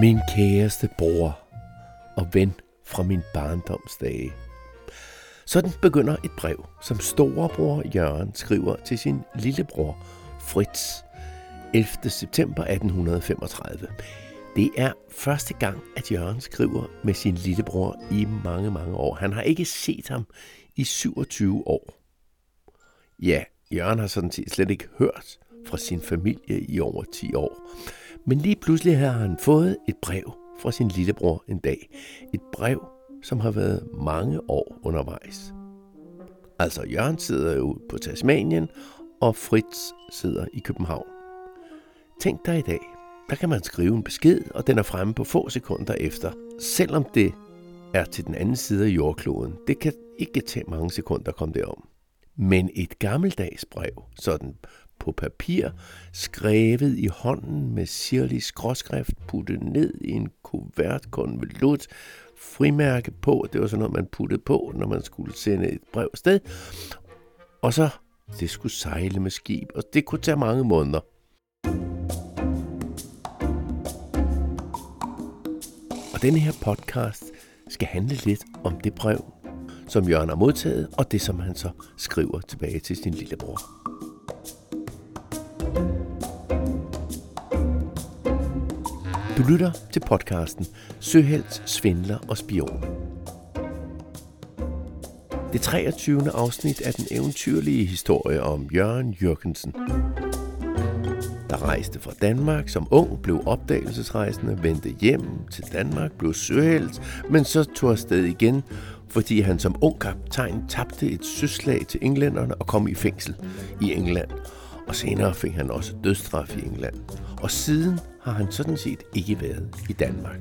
Min kæreste bror og ven fra min barndomsdage. Sådan begynder et brev, som storebror Jørgen skriver til sin lillebror Fritz 11. september 1835. Det er første gang, at Jørgen skriver med sin lillebror i mange, mange år. Han har ikke set ham i 27 år. Ja, Jørgen har sådan set slet ikke hørt fra sin familie i over 10 år. Men lige pludselig har han fået et brev fra sin lillebror en dag. Et brev, som har været mange år undervejs. Altså, Jørgen sidder jo på Tasmanien, og Fritz sidder i København. Tænk dig i dag, der kan man skrive en besked, og den er fremme på få sekunder efter. Selvom det er til den anden side af jordkloden. Det kan ikke tage mange sekunder at komme derom. Men et gammeldags brev, sådan på papir, skrevet i hånden med sirlig skråskrift, puttet ned i en kuvert konvolut, frimærke på. Det var sådan noget, man puttede på, når man skulle sende et brev sted. Og så, det skulle sejle med skib, og det kunne tage mange måneder. Og denne her podcast skal handle lidt om det brev, som Jørgen har modtaget, og det, som han så skriver tilbage til sin lillebror. Du lytter til podcasten Søhelt, Svindler og Spion. Det 23. afsnit af den eventyrlige historie om Jørgen Jørgensen. Der rejste fra Danmark som ung, blev opdagelsesrejsende, vendte hjem til Danmark, blev søhelt, men så tog afsted igen, fordi han som ung kaptajn tabte et søslag til englænderne og kom i fængsel i England. Og senere fik han også dødsstraf i England. Og siden har han sådan set ikke været i Danmark.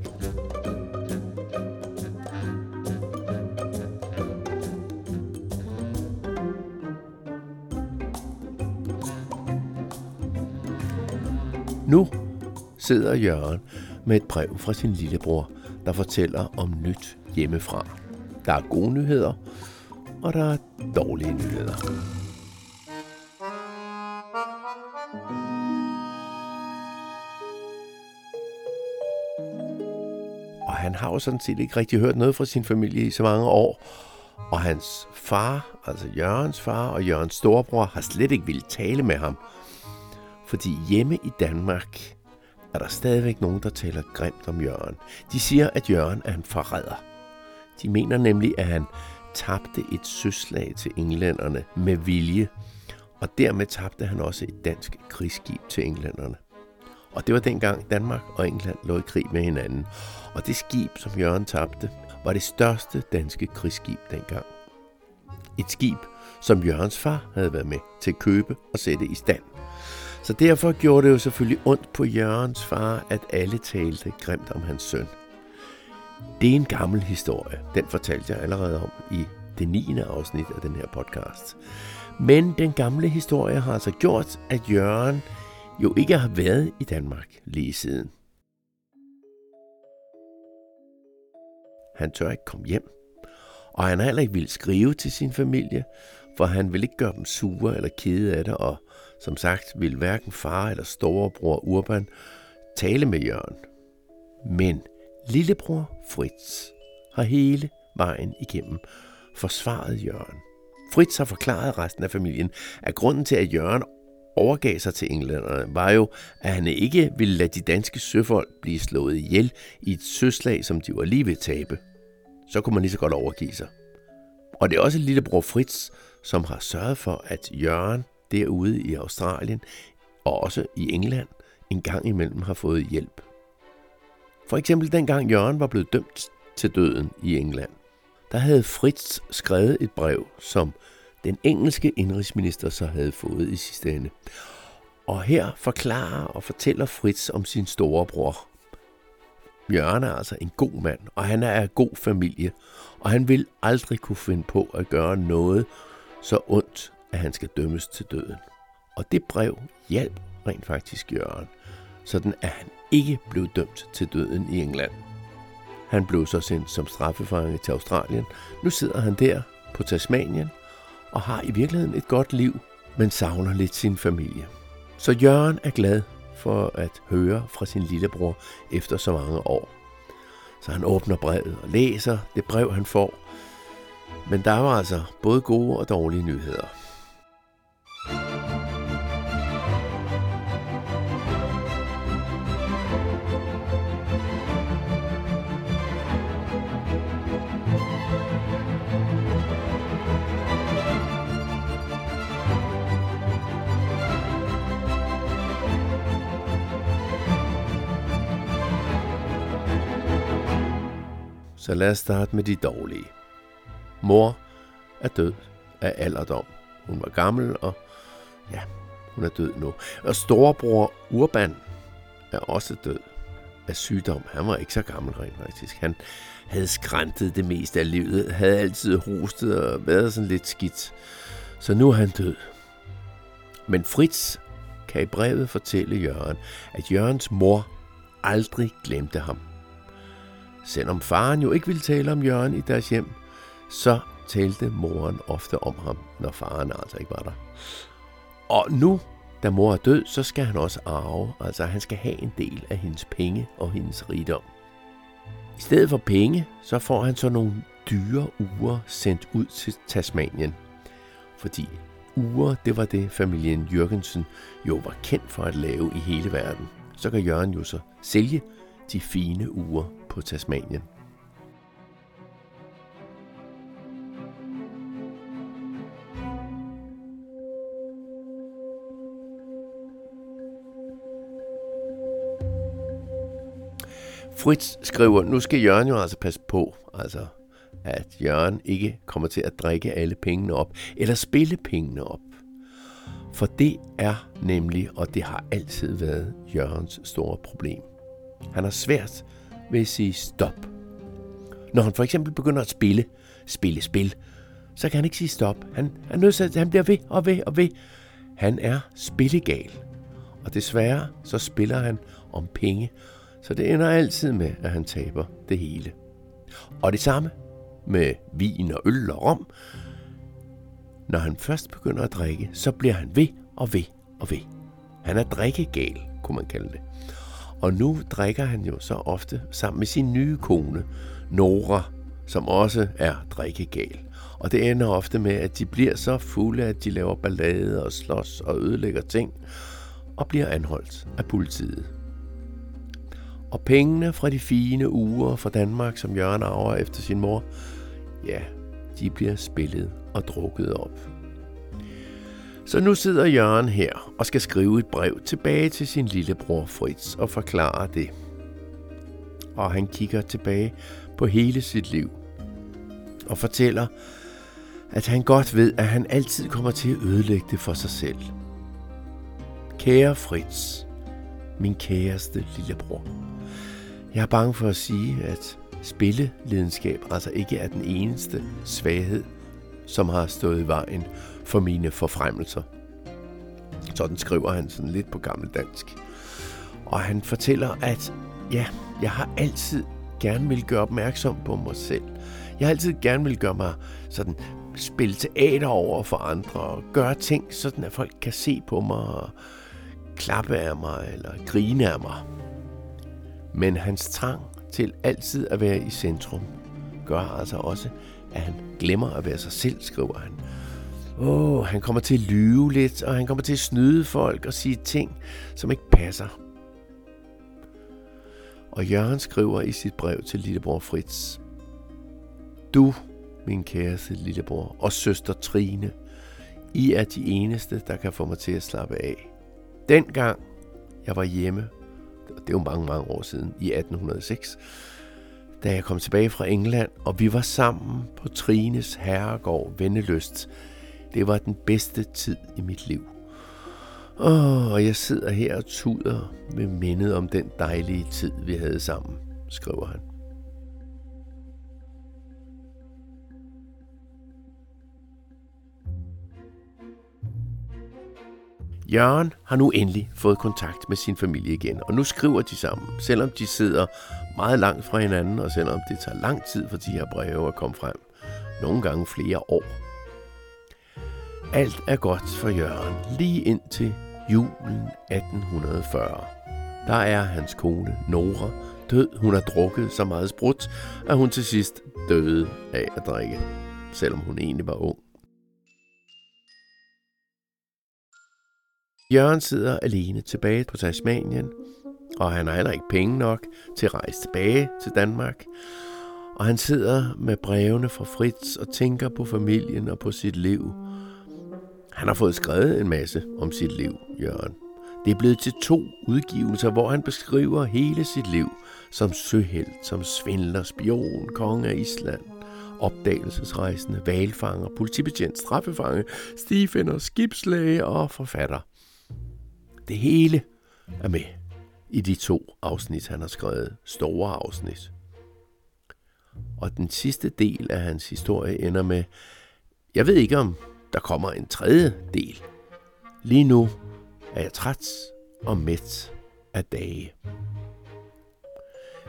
Nu sidder Jørgen med et brev fra sin lillebror, der fortæller om nyt hjemmefra. Der er gode nyheder, og der er dårlige nyheder. Og han har jo sådan set ikke rigtig hørt noget fra sin familie i så mange år. Og hans far, altså Jørgens far og Jørgens storebror, har slet ikke ville tale med ham. Fordi hjemme i Danmark er der stadigvæk nogen, der taler grimt om Jørgen. De siger, at Jørgen er en forræder. De mener nemlig, at han tabte et søslag til englænderne med vilje, og dermed tabte han også et dansk krigsskib til englænderne. Og det var dengang Danmark og England lå i krig med hinanden. Og det skib, som Jørgen tabte, var det største danske krigsskib dengang. Et skib, som Jørgens far havde været med til at købe og sætte i stand. Så derfor gjorde det jo selvfølgelig ondt på Jørgens far, at alle talte grimt om hans søn. Det er en gammel historie. Den fortalte jeg allerede om i det 9. afsnit af den her podcast. Men den gamle historie har altså gjort, at Jørgen jo ikke har været i Danmark lige siden. Han tør ikke komme hjem, og han har heller ikke vil skrive til sin familie, for han vil ikke gøre dem sure eller kede af det, og som sagt vil hverken far eller storebror Urban tale med Jørgen. Men lillebror Fritz har hele vejen igennem forsvaret Jørgen. Fritz har forklaret resten af familien, at grunden til, at Jørgen overgav sig til englænderne, var jo, at han ikke ville lade de danske søfolk blive slået ihjel i et søslag, som de var lige ved at tabe. Så kunne man lige så godt overgive sig. Og det er også lillebror Fritz, som har sørget for, at Jørgen derude i Australien og også i England en gang imellem har fået hjælp. For eksempel dengang Jørgen var blevet dømt til døden i England, der havde Fritz skrevet et brev, som den engelske indrigsminister så havde fået i sidste ende. Og her forklarer og fortæller Fritz om sin store bror. Jørgen er altså en god mand, og han er af god familie, og han vil aldrig kunne finde på at gøre noget så ondt, at han skal dømmes til døden. Og det brev hjalp rent faktisk Jørgen, sådan at han ikke blev dømt til døden i England. Han blev så sendt som straffefange til Australien. Nu sidder han der på Tasmanien og har i virkeligheden et godt liv, men savner lidt sin familie. Så Jørgen er glad for at høre fra sin lillebror efter så mange år. Så han åbner brevet og læser det brev, han får. Men der var altså både gode og dårlige nyheder. Så lad os starte med de dårlige. Mor er død af alderdom. Hun var gammel, og ja, hun er død nu. Og storebror Urban er også død af sygdom. Han var ikke så gammel rent faktisk. Han havde skræntet det meste af livet, havde altid hostet og været sådan lidt skidt. Så nu er han død. Men Fritz kan i brevet fortælle Jørgen, at Jørgens mor aldrig glemte ham. Selvom faren jo ikke ville tale om Jørgen i deres hjem, så talte moren ofte om ham, når faren altså ikke var der. Og nu, da mor er død, så skal han også arve, altså han skal have en del af hendes penge og hendes rigdom. I stedet for penge, så får han så nogle dyre uger sendt ud til Tasmanien. Fordi uger, det var det familien Jørgensen jo var kendt for at lave i hele verden. Så kan Jørgen jo så sælge de fine uger på Tasmanien. Fritz skriver, nu skal Jørgen jo altså passe på, altså at Jørgen ikke kommer til at drikke alle pengene op, eller spille pengene op. For det er nemlig, og det har altid været Jørgens store problem. Han har svært ved at sige stop. Når han for eksempel begynder at spille, spille spil, så kan han ikke sige stop. Han er nødt til, at han bliver ved og ved og ved. Han er spillegal. Og desværre så spiller han om penge, så det ender altid med, at han taber det hele. Og det samme med vin og øl og rom. Når han først begynder at drikke, så bliver han ved og ved og ved. Han er drikkegal, kunne man kalde det. Og nu drikker han jo så ofte sammen med sin nye kone, Nora, som også er drikkegal. Og det ender ofte med, at de bliver så fulde, at de laver ballade og slås og ødelægger ting, og bliver anholdt af politiet. Og pengene fra de fine uger fra Danmark, som Jørgen arver efter sin mor, ja, de bliver spillet og drukket op. Så nu sidder Jørgen her og skal skrive et brev tilbage til sin lillebror Fritz og forklare det. Og han kigger tilbage på hele sit liv og fortæller, at han godt ved, at han altid kommer til at ødelægge det for sig selv. Kære Fritz, min kæreste lillebror. Jeg er bange for at sige, at spillelidenskab altså ikke er den eneste svaghed, som har stået i vejen for mine forfremmelser. Sådan skriver han sådan lidt på gammeldansk. Og han fortæller, at ja, jeg har altid gerne vil gøre opmærksom på mig selv. Jeg har altid gerne vil gøre mig sådan spille teater over for andre og gøre ting, sådan at folk kan se på mig og klappe af mig eller grine af mig. Men hans trang til altid at være i centrum gør altså også, at han glemmer at være sig selv, skriver han. Åh, oh, han kommer til at lyve lidt, og han kommer til at snyde folk og sige ting, som ikke passer. Og Jørgen skriver i sit brev til lillebror Fritz. Du, min kæreste lillebror, og søster Trine, I er de eneste, der kan få mig til at slappe af. Dengang jeg var hjemme, det er jo mange, mange år siden, i 1806, da jeg kom tilbage fra England, og vi var sammen på Trines herregård Venneløst. Det var den bedste tid i mit liv. Åh, og jeg sidder her og tuder med mindet om den dejlige tid, vi havde sammen, skriver han. Jørgen har nu endelig fået kontakt med sin familie igen, og nu skriver de sammen, selvom de sidder meget langt fra hinanden, og selvom det tager lang tid for de her breve at komme frem. Nogle gange flere år. Alt er godt for Jørgen, lige indtil julen 1840. Der er hans kone, Nora, død. Hun har drukket så meget sprut, at hun til sidst døde af at drikke, selvom hun egentlig var ung. Jørgen sidder alene tilbage på Tasmanien, og han har heller ikke penge nok til at rejse tilbage til Danmark. Og han sidder med brevene fra Fritz og tænker på familien og på sit liv. Han har fået skrevet en masse om sit liv, Jørgen. Det er blevet til to udgivelser, hvor han beskriver hele sit liv som søhelt, som svindler, spion, konge af Island, opdagelsesrejsende, valfanger, politibetjent, straffefange, stifinder, skibslæge og forfatter. Det hele er med i de to afsnit, han har skrevet. Store afsnit. Og den sidste del af hans historie ender med, jeg ved ikke om der kommer en tredje del. Lige nu er jeg træt og mæt af dage.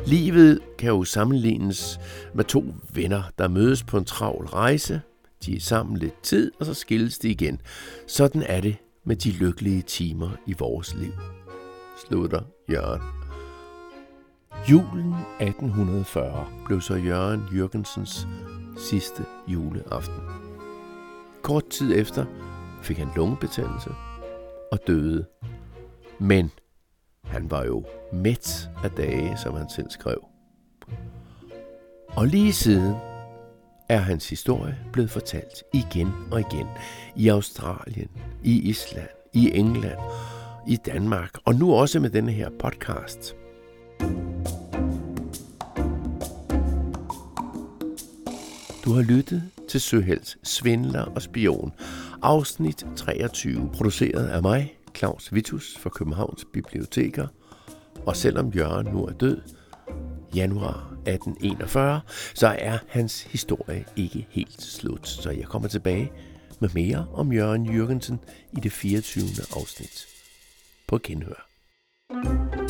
Livet kan jo sammenlignes med to venner, der mødes på en travl rejse. De er sammen lidt tid, og så skilles de igen. Sådan er det med de lykkelige timer i vores liv. Slutter Jørgen. Julen 1840 blev så Jørgen Jørgensens sidste juleaften. Kort tid efter fik han lungebetændelse og døde. Men han var jo mæt af dage, som han selv skrev. Og lige siden er hans historie blevet fortalt igen og igen i Australien, i Island, i England, i Danmark og nu også med denne her podcast. Du har lyttet til Søhels Svindler og Spion, afsnit 23, produceret af mig, Claus Vitus for Københavns Biblioteker. Og selvom Jørgen nu er død, januar 1841, så er hans historie ikke helt slut. Så jeg kommer tilbage med mere om Jørgen Jørgensen i det 24. afsnit. På genhør. thank you